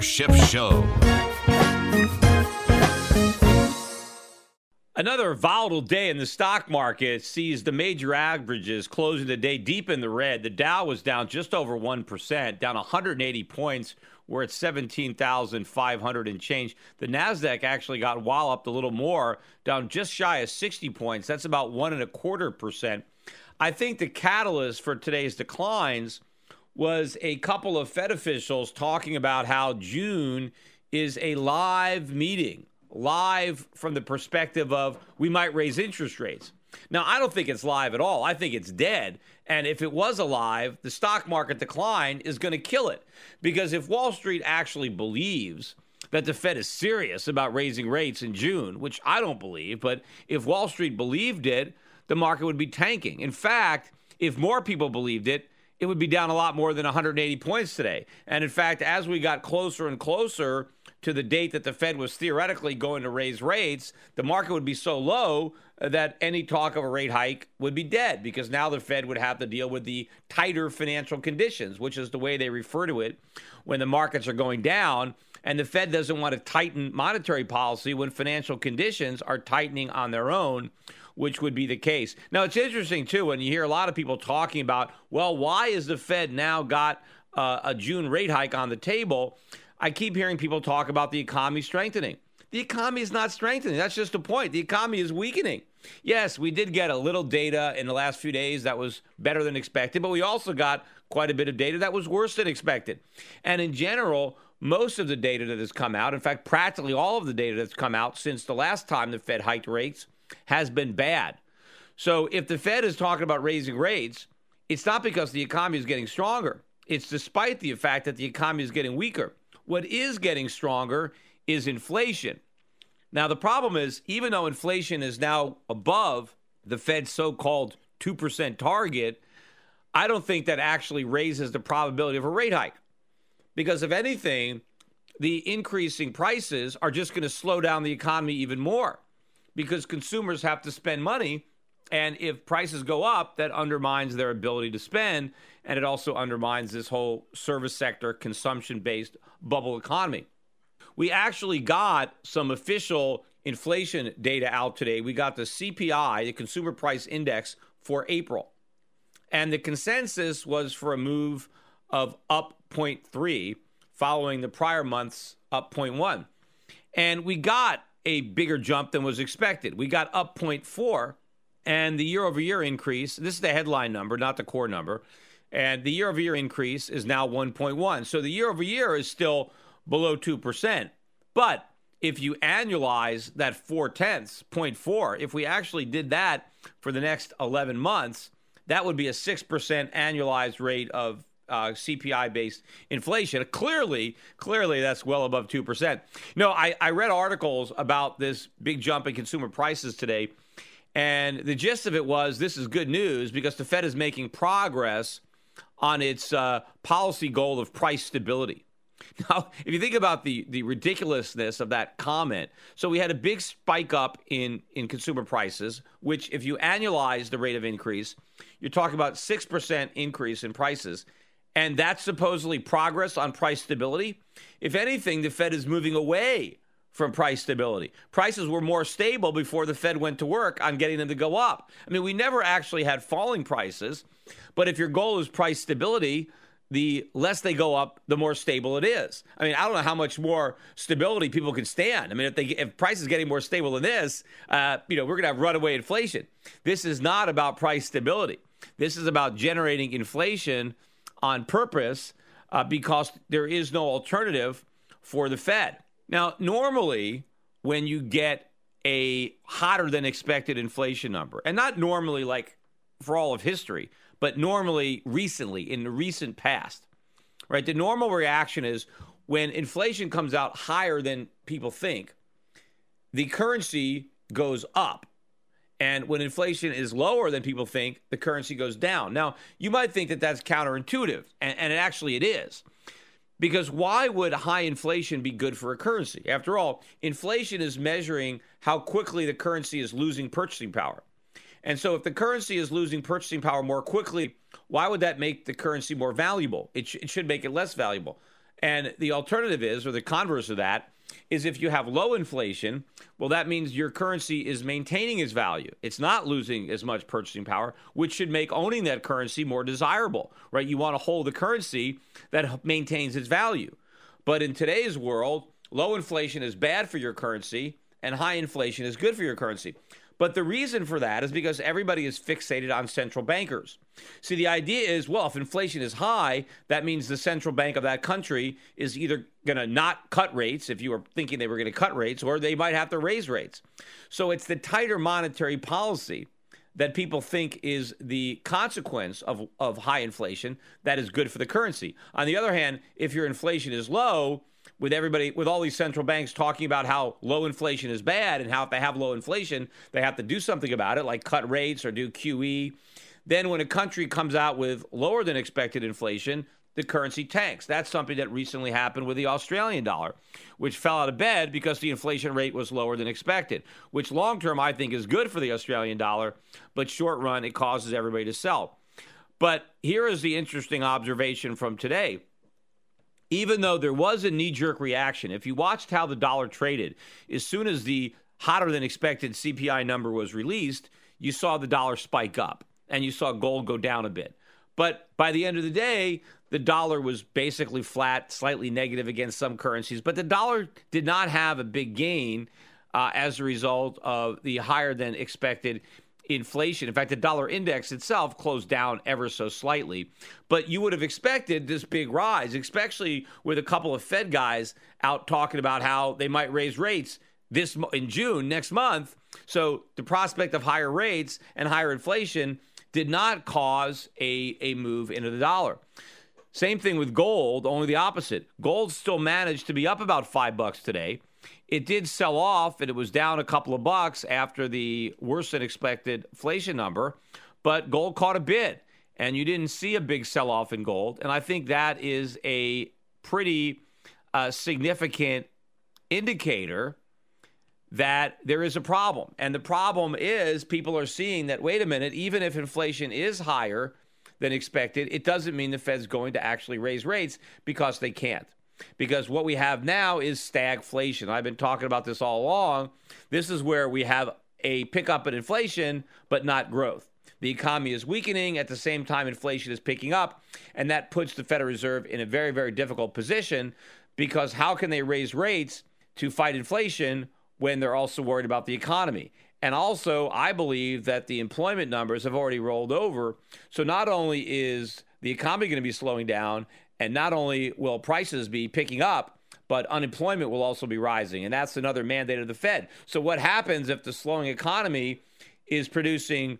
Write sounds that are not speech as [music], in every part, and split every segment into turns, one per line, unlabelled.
Schiff Show.
Another volatile day in the stock market sees the major averages closing the day deep in the red. The Dow was down just over 1%, down 180 points. We're at 17,500 and change. The NASDAQ actually got walloped a little more, down just shy of 60 points. That's about one and a quarter percent. I think the catalyst for today's declines was a couple of Fed officials talking about how June is a live meeting, live from the perspective of we might raise interest rates. Now, I don't think it's live at all. I think it's dead. And if it was alive, the stock market decline is going to kill it. Because if Wall Street actually believes that the Fed is serious about raising rates in June, which I don't believe, but if Wall Street believed it, the market would be tanking. In fact, if more people believed it, it would be down a lot more than 180 points today. And in fact, as we got closer and closer to the date that the Fed was theoretically going to raise rates, the market would be so low uh, that any talk of a rate hike would be dead because now the Fed would have to deal with the tighter financial conditions, which is the way they refer to it when the markets are going down. And the Fed doesn't want to tighten monetary policy when financial conditions are tightening on their own which would be the case. Now, it's interesting, too, when you hear a lot of people talking about, well, why is the Fed now got uh, a June rate hike on the table? I keep hearing people talk about the economy strengthening. The economy is not strengthening. That's just the point. The economy is weakening. Yes, we did get a little data in the last few days that was better than expected, but we also got quite a bit of data that was worse than expected. And in general, most of the data that has come out, in fact, practically all of the data that's come out since the last time the Fed hiked rates, has been bad. So if the Fed is talking about raising rates, it's not because the economy is getting stronger. It's despite the fact that the economy is getting weaker. What is getting stronger is inflation. Now, the problem is, even though inflation is now above the Fed's so called 2% target, I don't think that actually raises the probability of a rate hike. Because if anything, the increasing prices are just going to slow down the economy even more because consumers have to spend money. And if prices go up, that undermines their ability to spend. And it also undermines this whole service sector, consumption based bubble economy. We actually got some official inflation data out today. We got the CPI, the Consumer Price Index, for April. And the consensus was for a move of up 0.3 following the prior month's up 0.1. And we got a bigger jump than was expected. We got up 0.4, and the year over year increase this is the headline number, not the core number. And the year over year increase is now 1.1. So the year over year is still below 2%. But if you annualize that four tenths, 0.4, if we actually did that for the next 11 months, that would be a 6% annualized rate of uh, CPI based inflation. Clearly, clearly that's well above 2%. No, I, I read articles about this big jump in consumer prices today. And the gist of it was this is good news because the Fed is making progress on its uh, policy goal of price stability. [laughs] Now, if you think about the the ridiculousness of that comment, so we had a big spike up in in consumer prices, which if you annualize the rate of increase, you're talking about six percent increase in prices, and that's supposedly progress on price stability. If anything, the Fed is moving away from price stability. Prices were more stable before the Fed went to work on getting them to go up. I mean, we never actually had falling prices, but if your goal is price stability, the less they go up, the more stable it is. I mean, I don't know how much more stability people can stand. I mean, if they if prices getting more stable than this, uh, you know, we're going to have runaway inflation. This is not about price stability. This is about generating inflation on purpose uh, because there is no alternative for the Fed. Now, normally, when you get a hotter than expected inflation number, and not normally like for all of history, but normally recently in the recent past, right? The normal reaction is when inflation comes out higher than people think, the currency goes up. And when inflation is lower than people think, the currency goes down. Now, you might think that that's counterintuitive, and, and actually it is. Because why would high inflation be good for a currency? After all, inflation is measuring how quickly the currency is losing purchasing power. And so, if the currency is losing purchasing power more quickly, why would that make the currency more valuable? It, sh- it should make it less valuable. And the alternative is, or the converse of that, is if you have low inflation, well, that means your currency is maintaining its value. It's not losing as much purchasing power, which should make owning that currency more desirable, right? You want to hold the currency that maintains its value. But in today's world, low inflation is bad for your currency and high inflation is good for your currency. But the reason for that is because everybody is fixated on central bankers. See, the idea is well, if inflation is high, that means the central bank of that country is either going to not cut rates, if you were thinking they were going to cut rates, or they might have to raise rates. So it's the tighter monetary policy that people think is the consequence of, of high inflation that is good for the currency. On the other hand, if your inflation is low, with everybody, with all these central banks talking about how low inflation is bad and how if they have low inflation, they have to do something about it, like cut rates or do QE. Then, when a country comes out with lower than expected inflation, the currency tanks. That's something that recently happened with the Australian dollar, which fell out of bed because the inflation rate was lower than expected, which long term I think is good for the Australian dollar, but short run it causes everybody to sell. But here is the interesting observation from today even though there was a knee jerk reaction, if you watched how the dollar traded, as soon as the hotter than expected CPI number was released, you saw the dollar spike up and you saw gold go down a bit. But by the end of the day, the dollar was basically flat, slightly negative against some currencies, but the dollar did not have a big gain uh, as a result of the higher than expected inflation. In fact, the dollar index itself closed down ever so slightly. But you would have expected this big rise, especially with a couple of Fed guys out talking about how they might raise rates this in June next month. So the prospect of higher rates and higher inflation did not cause a, a move into the dollar. Same thing with gold, only the opposite. Gold still managed to be up about five bucks today. It did sell off and it was down a couple of bucks after the worse than expected inflation number, but gold caught a bid and you didn't see a big sell off in gold. And I think that is a pretty uh, significant indicator that there is a problem. And the problem is people are seeing that, wait a minute, even if inflation is higher than expected, it doesn't mean the Fed's going to actually raise rates because they can't because what we have now is stagflation. I've been talking about this all along. This is where we have a pickup in inflation, but not growth. The economy is weakening at the same time inflation is picking up, and that puts the Federal Reserve in a very, very difficult position because how can they raise rates to fight inflation when they're also worried about the economy? And also, I believe that the employment numbers have already rolled over. So not only is the economy going to be slowing down and not only will prices be picking up, but unemployment will also be rising. And that's another mandate of the Fed. So, what happens if the slowing economy is producing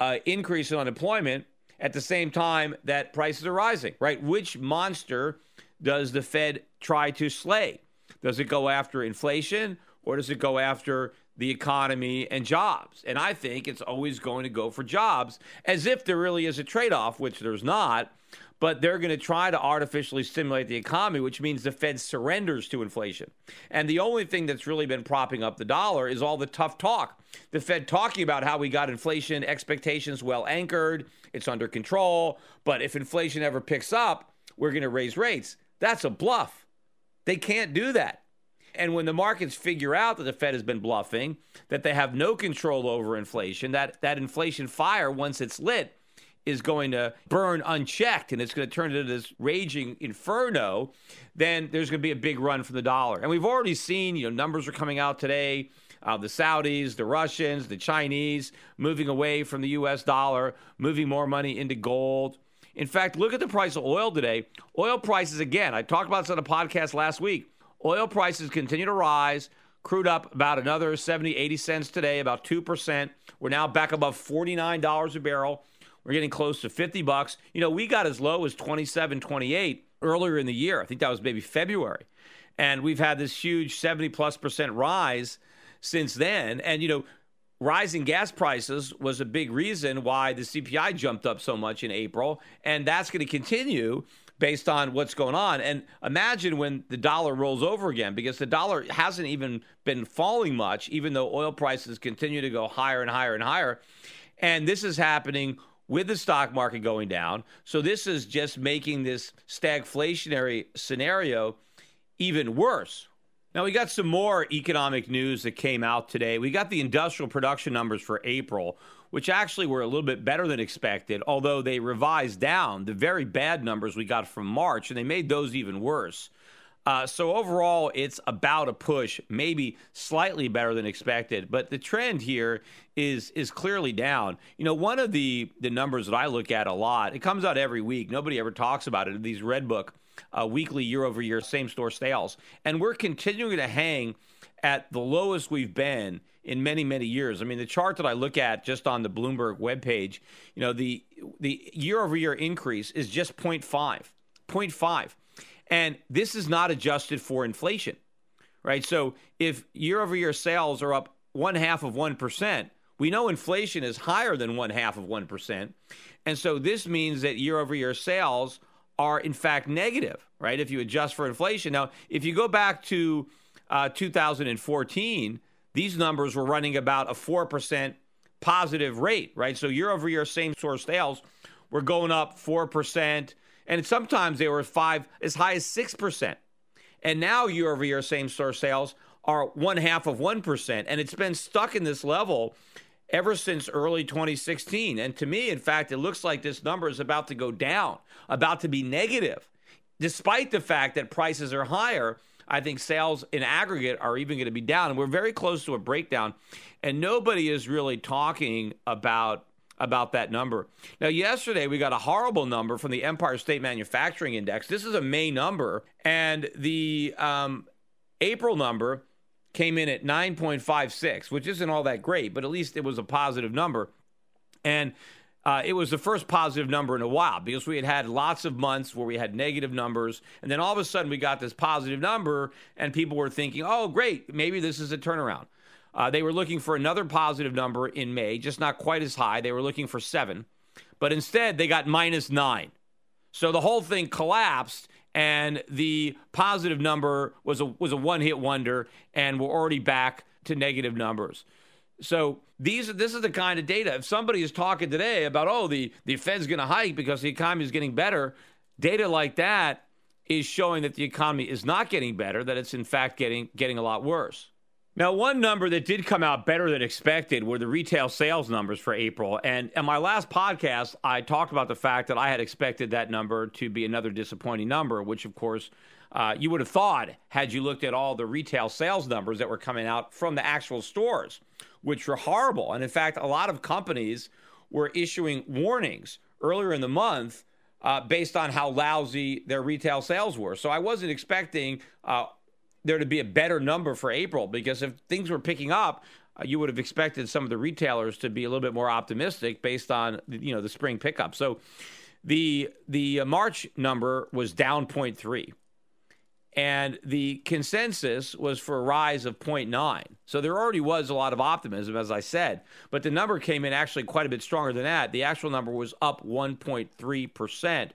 an uh, increase in unemployment at the same time that prices are rising, right? Which monster does the Fed try to slay? Does it go after inflation or does it go after the economy and jobs. And I think it's always going to go for jobs as if there really is a trade off, which there's not. But they're going to try to artificially stimulate the economy, which means the Fed surrenders to inflation. And the only thing that's really been propping up the dollar is all the tough talk. The Fed talking about how we got inflation expectations well anchored, it's under control. But if inflation ever picks up, we're going to raise rates. That's a bluff. They can't do that. And when the markets figure out that the Fed has been bluffing, that they have no control over inflation, that that inflation fire, once it's lit, is going to burn unchecked and it's going to turn into this raging inferno, then there's going to be a big run for the dollar. And we've already seen, you know, numbers are coming out today. Uh, the Saudis, the Russians, the Chinese moving away from the US dollar, moving more money into gold. In fact, look at the price of oil today. Oil prices, again, I talked about this on a podcast last week. Oil prices continue to rise. Crude up about another 70, 80 cents today, about 2%. We're now back above $49 a barrel. We're getting close to 50 bucks. You know, we got as low as 27, 28 earlier in the year. I think that was maybe February. And we've had this huge 70 plus percent rise since then. And, you know, rising gas prices was a big reason why the CPI jumped up so much in April. And that's going to continue based on what's going on. And imagine when the dollar rolls over again, because the dollar hasn't even been falling much, even though oil prices continue to go higher and higher and higher. And this is happening with the stock market going down. So this is just making this stagflationary scenario even worse. Now, we got some more economic news that came out today. We got the industrial production numbers for April, which actually were a little bit better than expected, although they revised down the very bad numbers we got from March, and they made those even worse. Uh, so overall, it's about a push, maybe slightly better than expected, but the trend here is is clearly down. You know, one of the the numbers that I look at a lot, it comes out every week. Nobody ever talks about it. These Redbook uh, weekly year over year same store sales, and we're continuing to hang at the lowest we've been in many many years. I mean, the chart that I look at just on the Bloomberg webpage, you know, the the year over year increase is just 0.5, 0.5, and this is not adjusted for inflation, right? So if year over year sales are up one half of one percent, we know inflation is higher than one half of one percent, and so this means that year over year sales are in fact negative, right? If you adjust for inflation. Now, if you go back to uh, 2014 these numbers were running about a 4% positive rate, right? So year over year, same store sales were going up 4%. And sometimes they were five, as high as 6%. And now year over year, same store sales are one half of 1%. And it's been stuck in this level ever since early 2016. And to me, in fact, it looks like this number is about to go down, about to be negative, despite the fact that prices are higher I think sales in aggregate are even going to be down. And we're very close to a breakdown. And nobody is really talking about about that number. Now, yesterday we got a horrible number from the Empire State Manufacturing Index. This is a May number, and the um, April number came in at 9.56, which isn't all that great, but at least it was a positive number. And uh, it was the first positive number in a while because we had had lots of months where we had negative numbers. And then all of a sudden we got this positive number, and people were thinking, oh, great, maybe this is a turnaround. Uh, they were looking for another positive number in May, just not quite as high. They were looking for seven, but instead they got minus nine. So the whole thing collapsed, and the positive number was a was a one hit wonder, and we're already back to negative numbers. So these this is the kind of data. If somebody is talking today about oh the the Fed's going to hike because the economy is getting better, data like that is showing that the economy is not getting better, that it's in fact getting getting a lot worse. Now, one number that did come out better than expected were the retail sales numbers for April. And in my last podcast, I talked about the fact that I had expected that number to be another disappointing number, which, of course, uh, you would have thought had you looked at all the retail sales numbers that were coming out from the actual stores which were horrible. And in fact, a lot of companies were issuing warnings earlier in the month uh, based on how lousy their retail sales were. So I wasn't expecting uh, there to be a better number for April because if things were picking up, uh, you would have expected some of the retailers to be a little bit more optimistic based on you know the spring pickup. So the the March number was down 0.3. and the consensus was for a rise of 0.9. So there already was a lot of optimism, as I said, but the number came in actually quite a bit stronger than that. The actual number was up 1.3%.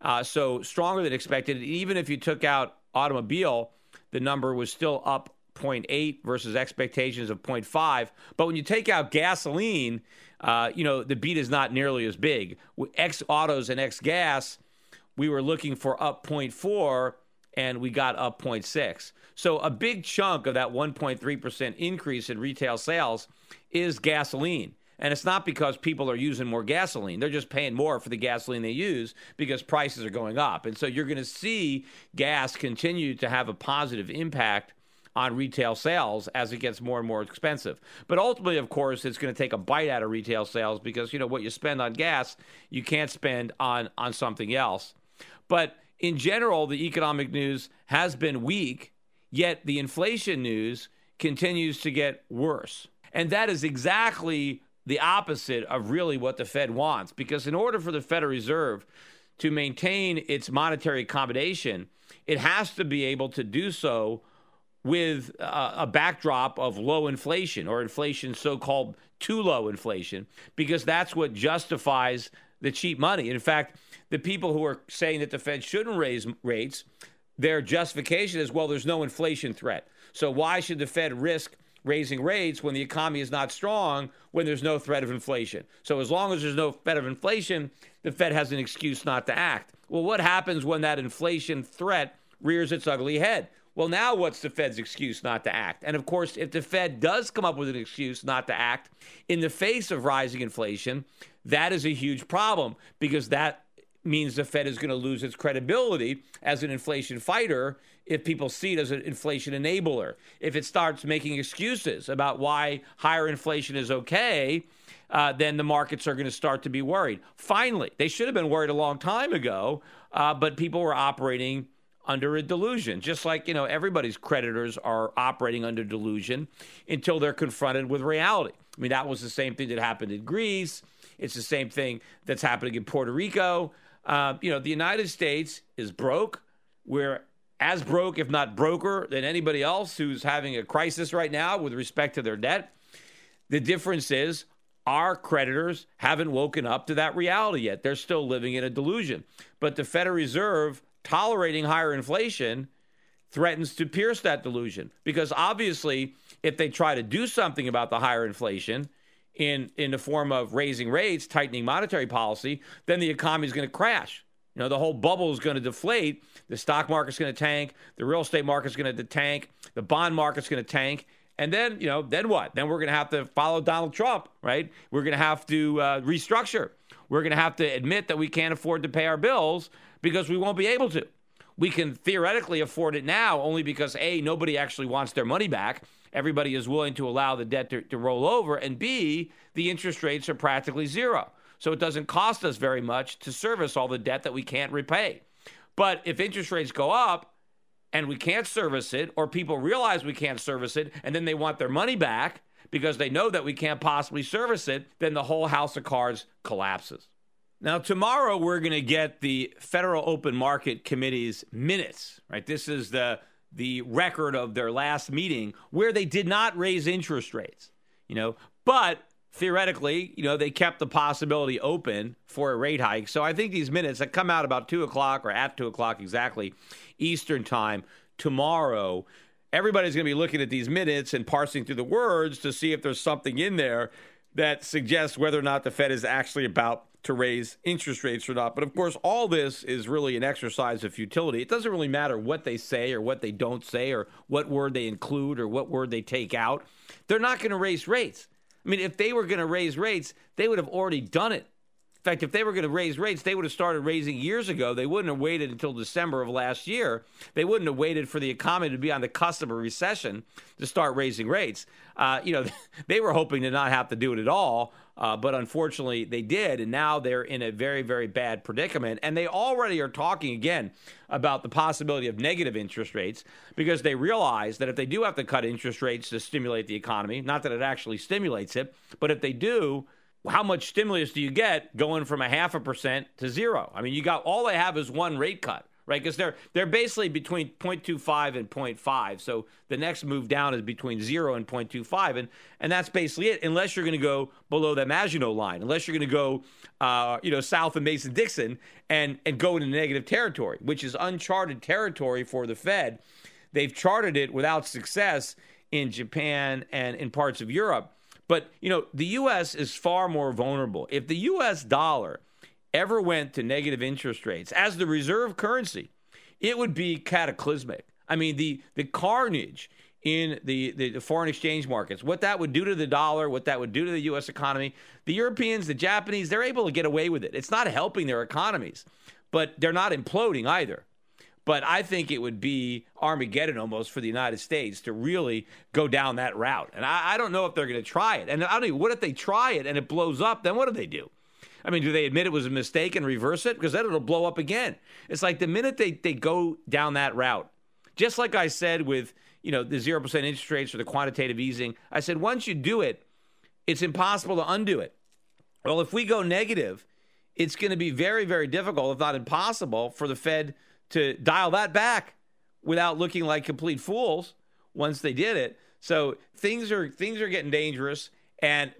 Uh, so stronger than expected. Even if you took out automobile, the number was still up 0.8 versus expectations of 0.5. But when you take out gasoline, uh, you know, the beat is not nearly as big. X autos and X gas, we were looking for up 0.4 and we got up 0.6. So a big chunk of that 1.3% increase in retail sales is gasoline. And it's not because people are using more gasoline. They're just paying more for the gasoline they use because prices are going up. And so you're going to see gas continue to have a positive impact on retail sales as it gets more and more expensive. But ultimately, of course, it's going to take a bite out of retail sales because you know what you spend on gas, you can't spend on on something else. But in general, the economic news has been weak, yet the inflation news continues to get worse. And that is exactly the opposite of really what the Fed wants. Because in order for the Federal Reserve to maintain its monetary accommodation, it has to be able to do so with uh, a, backdrop of low inflation or inflation so called too low inflation, because that's what justifies the cheap money. In fact, the people who are saying that the Fed shouldn't raise rates, their justification is well, there's no inflation threat. So why should the Fed risk raising rates when the economy is not strong when there's no threat of inflation. So as long as there's no threat of inflation, the Fed has an excuse not to act. Well, what happens when that inflation threat rears its ugly head? Well, now what's the Fed's excuse not to act? And of course, if the Fed does come up with an excuse not to act in the face of rising inflation, that is a huge problem because that means the Fed is going to lose its credibility as an inflation fighter if people see it as an inflation enabler. If it starts making excuses about why higher inflation is okay, uh, then the markets are going to start to be worried. Finally, they should have been worried a long time ago, uh, but people were operating under a delusion, just like you know everybody's creditors are operating under delusion until they're confronted with reality. I mean, that was the same thing that happened in Greece. It's the same thing that's happening in Puerto Rico. Uh, you know, the United States is broke. We're as broke, if not broker, than anybody else who's having a crisis right now with respect to their debt. The difference is our creditors haven't woken up to that reality yet. They're still living in a delusion. But the Federal Reserve tolerating higher inflation threatens to pierce that delusion because obviously, if they try to do something about the higher inflation, in in the form of raising rates, tightening monetary policy, then the economy is going to crash. You know, the whole bubble is going to deflate. The stock market's going to tank. The real estate market's going to tank. The bond market's going to tank. And then, you know, then what? Then we're going to have to follow Donald Trump, right? We're going to have to uh, restructure. We're going to have to admit that we can't afford to pay our bills because we won't be able to. We can theoretically afford it now only because A, nobody actually wants their money back everybody is willing to allow the debt to, to roll over, and B, the interest rates are practically zero. So it doesn't cost us very much to service all the debt that we can't repay. But if interest rates go up and we can't service it, or people realize we can't service it, and then they want their money back because they know that we can't possibly service it, then the whole house of cards collapses. Now, tomorrow we're going to get the Federal Open Market Committee's minutes, right? This is the the record of their last meeting where they did not raise interest rates, you know, but theoretically, you know, they kept the possibility open for a rate hike. So I think these minutes that come out about two o'clock or at two o'clock exactly Eastern time tomorrow, everybody's going to be looking at these minutes and parsing through the words to see if there's something in there that suggests whether or not the Fed is actually about to raise interest rates or not. But of course, all this is really an exercise of futility. It doesn't really matter what they say or what they don't say or what word they include or what word they take out. They're not going to raise rates. I mean, if they were going to raise rates, they would have already done it. In fact, if they were going to raise rates, they would have started raising years ago. They wouldn't have waited until December of last year. They wouldn't have waited for the economy to be on the cusp of a recession to start raising rates. Uh, you know, [laughs] they were hoping to not have to do it at all, uh, but unfortunately they did, and now they're in a very, very bad predicament. And they already are talking again about the possibility of negative interest rates because they realize that if they do have to cut interest rates to stimulate the economy, not that it actually stimulates it, but if they do, how much stimulus do you get going from a half a percent to zero? I mean, you got all they have is one rate cut, right? Because they're they're basically between 0.25 and 0.5. So the next move down is between zero and 0.25, and and that's basically it. Unless you're going to go below that Maginot line, unless you're going to go, uh, you know, south of Mason Dixon and and go into negative territory, which is uncharted territory for the Fed. They've charted it without success in Japan and in parts of Europe. But you know, the U.S. is far more vulnerable. If the U.S. dollar ever went to negative interest rates as the reserve currency, it would be cataclysmic. I mean, the the carnage in the, the, the, foreign exchange markets, what that would do to the dollar, what that would do to the U.S. economy. The Europeans, the Japanese, they're able to get away with it. It's not helping their economies, but they're not imploding either. But I think it would be Armageddon almost for the United States to really go down that route. And I, I don't know if they're going to try it. And I don't even, know what if they try it and it blows up? Then what do they do? I mean, do they admit it was a mistake and reverse it? Because then it'll blow up again. It's like the minute they, they go down that route, just like I said with, you know, the 0% interest rates or the quantitative easing, I said once you do it, it's impossible to undo it. Well, if we go negative, it's going to be very, very difficult, if not impossible, for the Fed to dial that back without looking like complete fools once they did it. So things are things are getting dangerous. And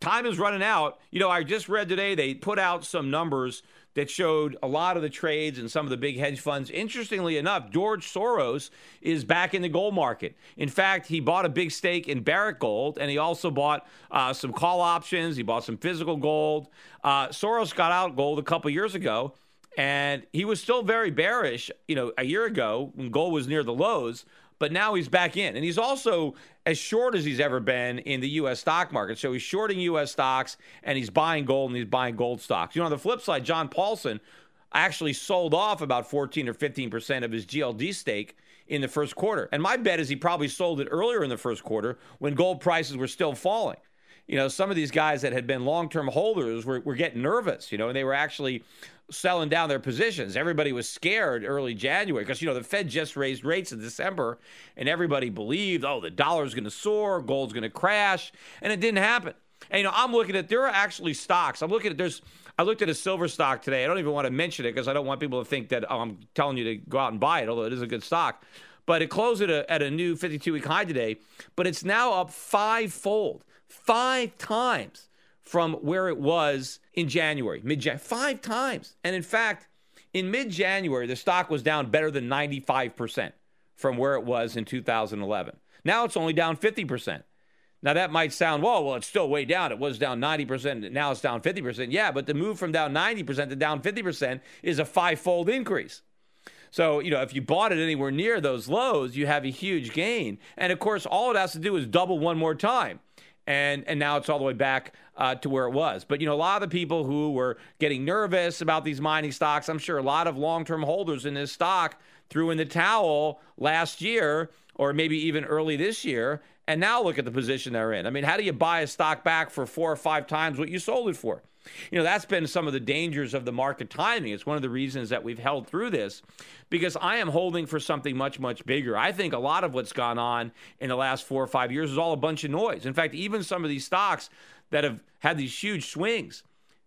time is running out. You know, I just read today they put out some numbers that showed a lot of the trades and some of the big hedge funds. Interestingly enough, George Soros is back in the gold market. In fact, he bought a big stake in Barrick Gold and he also bought uh, some call options. He bought some physical gold. Uh, Soros got out gold a couple years ago and he was still very bearish, you know, a year ago when gold was near the lows but now he's back in. And he's also as short as he's ever been in the U.S. stock market. So he's shorting U.S. stocks and he's buying gold and he's buying gold stocks. You know, on the flip side, John Paulson actually sold off about 14 or 15% of his GLD stake in the first quarter. And my bet is he probably sold it earlier in the first quarter when gold prices were still falling you know, some of these guys that had been long term holders were, were getting nervous, you know, and they were actually selling down their positions. Everybody was scared early January because, you know, the Fed just raised rates in December and everybody believed, oh, the dollar's going to soar, gold's going to crash. And it didn't happen. And, you know, I'm looking at, there are actually stocks. I'm looking at, there's, I looked at a silver stock today. I don't even want to mention it because I don't want people to think that oh, I'm telling you to go out and buy it, although it is a good stock. But it closed at a, at a new 52 week high today, but it's now up fivefold, five times from where it was in January, mid five times. And in fact, in mid January, the stock was down better than 95% from where it was in 2011. Now it's only down 50%. Now that might sound, well, well, it's still way down. It was down 90%, now it's down 50%. Yeah, but the move from down 90% to down 50% is a five-fold increase. So, you know, if you bought it anywhere near those lows, you have a huge gain. And of course, all it has to do is double one more time and and now it's all the way back uh, to where it was. But you know, a lot of the people who were getting nervous about these mining stocks, I'm sure a lot of long-term holders in this stock threw in the towel last year or maybe even early this year, and now look at the position they're in. I mean, how do you buy a stock back for four or five times what you sold it for? You know, that's been some of the dangers of the market timing. It's one of the reasons that we've held through this because I am holding for something much, much bigger. I think a lot of what's gone on in the last four or five years is all a bunch of noise. In fact, even some of these stocks that have had these huge swings,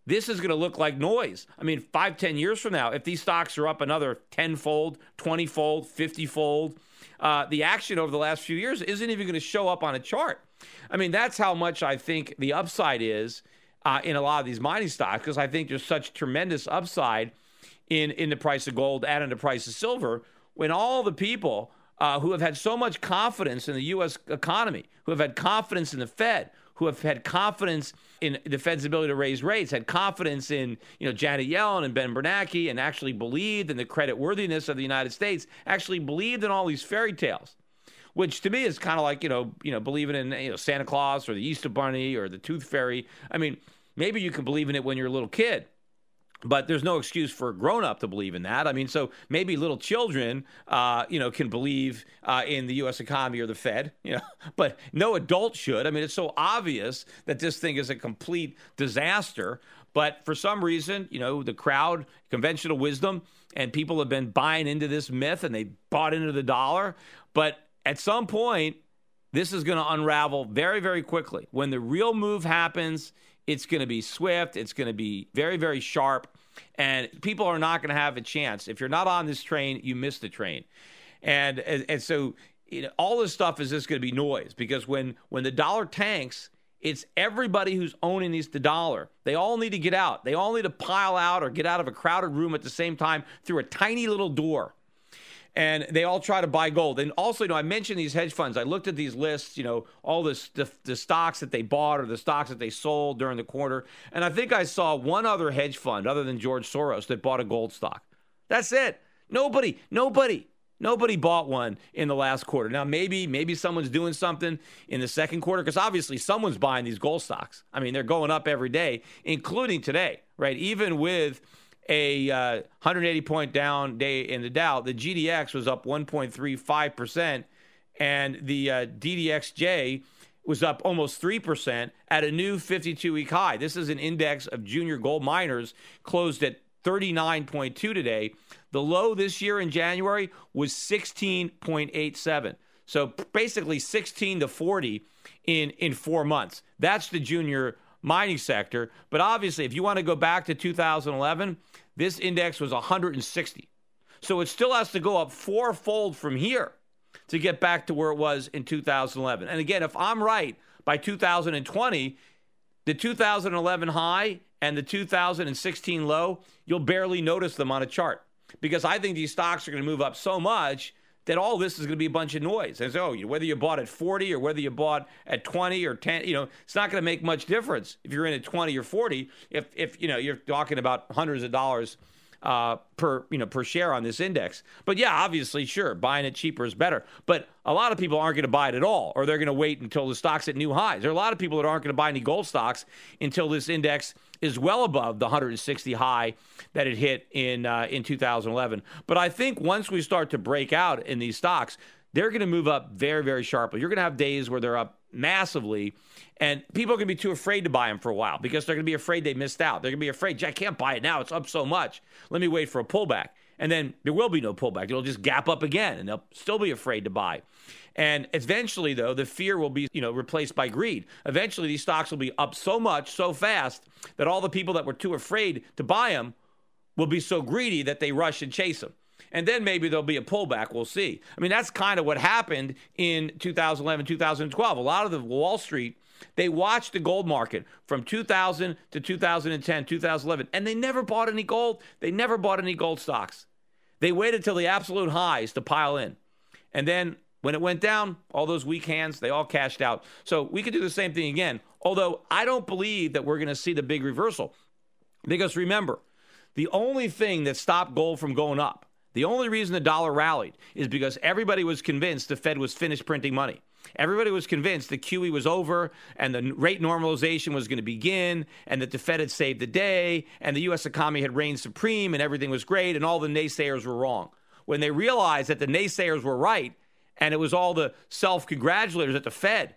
this is going to look like noise. I mean, five, ten years from now, if these stocks are up another tenfold, 20 fold, 50 fold, uh, the action over the last few years isn't even going to show up on a chart. I mean, that's how much I think the upside is uh, in a lot of these mining stocks because I think there's such tremendous upside in in the price of gold and in the price of silver when all the people uh, who have had so much confidence in the U.S. economy, who have had confidence in the Fed, who have had confidence in the Fed's ability to raise rates, had confidence in you know Janet Yellen and Ben Bernanke, and actually believed in the credit worthiness of the United States, actually believed in all these fairy tales which to me is kind of like you know you know believing in you know Santa Claus or the Easter Bunny or the Tooth Fairy. I mean, Maybe you can believe in it when you're a little kid. But there's no excuse for a grown up to believe in that. I mean, so maybe little children, uh, you know, can believe uh, in the U.S. economy or the Fed, you know, [laughs] but no adult should. I mean, it's so obvious that this thing is a complete disaster. But for some reason, you know, the crowd, conventional wisdom, and people have been buying into this myth and they bought into the dollar. But at some point, this is going to unravel very, very quickly. When the real move happens It's going to be swift. It's going to be very, very sharp. And people are not going to have a chance. If you're not on this train, you miss the train. And, and, and so you know, all this stuff is just going to be noise because when, when the dollar tanks, it's everybody who's owning these the dollar. They all need to get out. They all need to pile out or get out of a crowded room at the same time through a tiny little door and they all try to buy gold. And also, you know, I mentioned these hedge funds. I looked at these lists, you know, all this the, the stocks that they bought or the stocks that they sold during the quarter, and I think I saw one other hedge fund other than George Soros that bought a gold stock. That's it. Nobody, nobody, nobody bought one in the last quarter. Now maybe maybe someone's doing something in the second quarter because obviously someone's buying these gold stocks. I mean, they're going up every day, including today, right? Even with a uh, 180 point down day in the Dow. The GDX was up 1.35%, and the uh, GDXJ was up almost 3% at a new 52 week high. This is an index of junior gold miners closed at 39.2 today. The low this year in January was 16.87. So basically 16 to 40 in, in four months. That's the junior mining sector. But obviously, if you want to go back to 2011, this index was 160. So it still has to go up fourfold from here to get back to where it was in 2011. And again, if I'm right, by 2020, the 2011 high and the 2016 low, you'll barely notice them on a chart because I think these stocks are going to move up so much that all this is going to be a bunch of noise. And so, whether you bought at 40 or whether you bought at 20 or 10, you know, it's not going to make much difference if you're in at 20 or 40. If if you know you're talking about hundreds of dollars uh, per you know per share on this index. But yeah, obviously, sure, buying it cheaper is better. But a lot of people aren't going to buy it at all, or they're going to wait until the stock's at new highs. There are a lot of people that aren't going to buy any gold stocks until this index is well above the 160 high that it hit in uh, in 2011. But I think once we start to break out in these stocks, they're going to move up very very sharply. You're going to have days where they're up massively. And people are going to be too afraid to buy them for a while because they're going to be afraid they missed out. They're going to be afraid, I can't buy it now. It's up so much. Let me wait for a pullback. And then there will be no pullback. It'll just gap up again and they'll still be afraid to buy. And eventually, though, the fear will be, you know, replaced by greed. Eventually, these stocks will be up so much, so fast, that all the people that were too afraid to buy them will be so greedy that they rush and chase them. And then maybe there'll be a pullback. We'll see. I mean, that's kind of what happened in 2011, 2012. A lot of the Wall Street, they watched the gold market from 2000 to 2010, 2011, and they never bought any gold. They never bought any gold stocks. They waited till the absolute highs to pile in. And then when it went down, all those weak hands, they all cashed out. So we could do the same thing again. Although I don't believe that we're going to see the big reversal. Because remember, the only thing that stopped gold from going up, the only reason the dollar rallied is because everybody was convinced the Fed was finished printing money. Everybody was convinced that QE was over and the rate normalization was going to begin and that the Fed had saved the day and the U.S. economy had reigned supreme and everything was great and all the naysayers were wrong. When they realized that the naysayers were right and it was all the self congratulators at the Fed.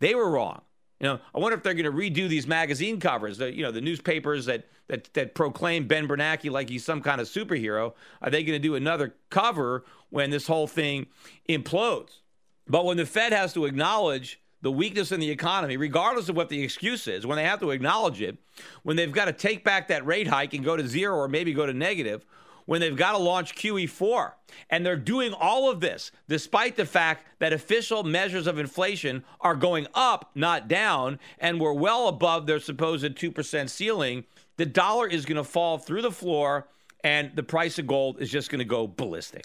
They were wrong. You know, I wonder if they're going to redo these magazine covers. The, you know, the newspapers that that that proclaim Ben Bernanke like he's some kind of superhero. Are they going to do another cover when this whole thing implodes? But when the Fed has to acknowledge the weakness in the economy, regardless of what the excuse is, when they have to acknowledge it, when they've got to take back that rate hike and go to zero or maybe go to negative, when they've got to launch QE4. And they're doing all of this despite the fact that official measures of inflation are going up, not down, and we're well above their supposed 2% ceiling. The dollar is going to fall through the floor, and the price of gold is just going to go ballistic.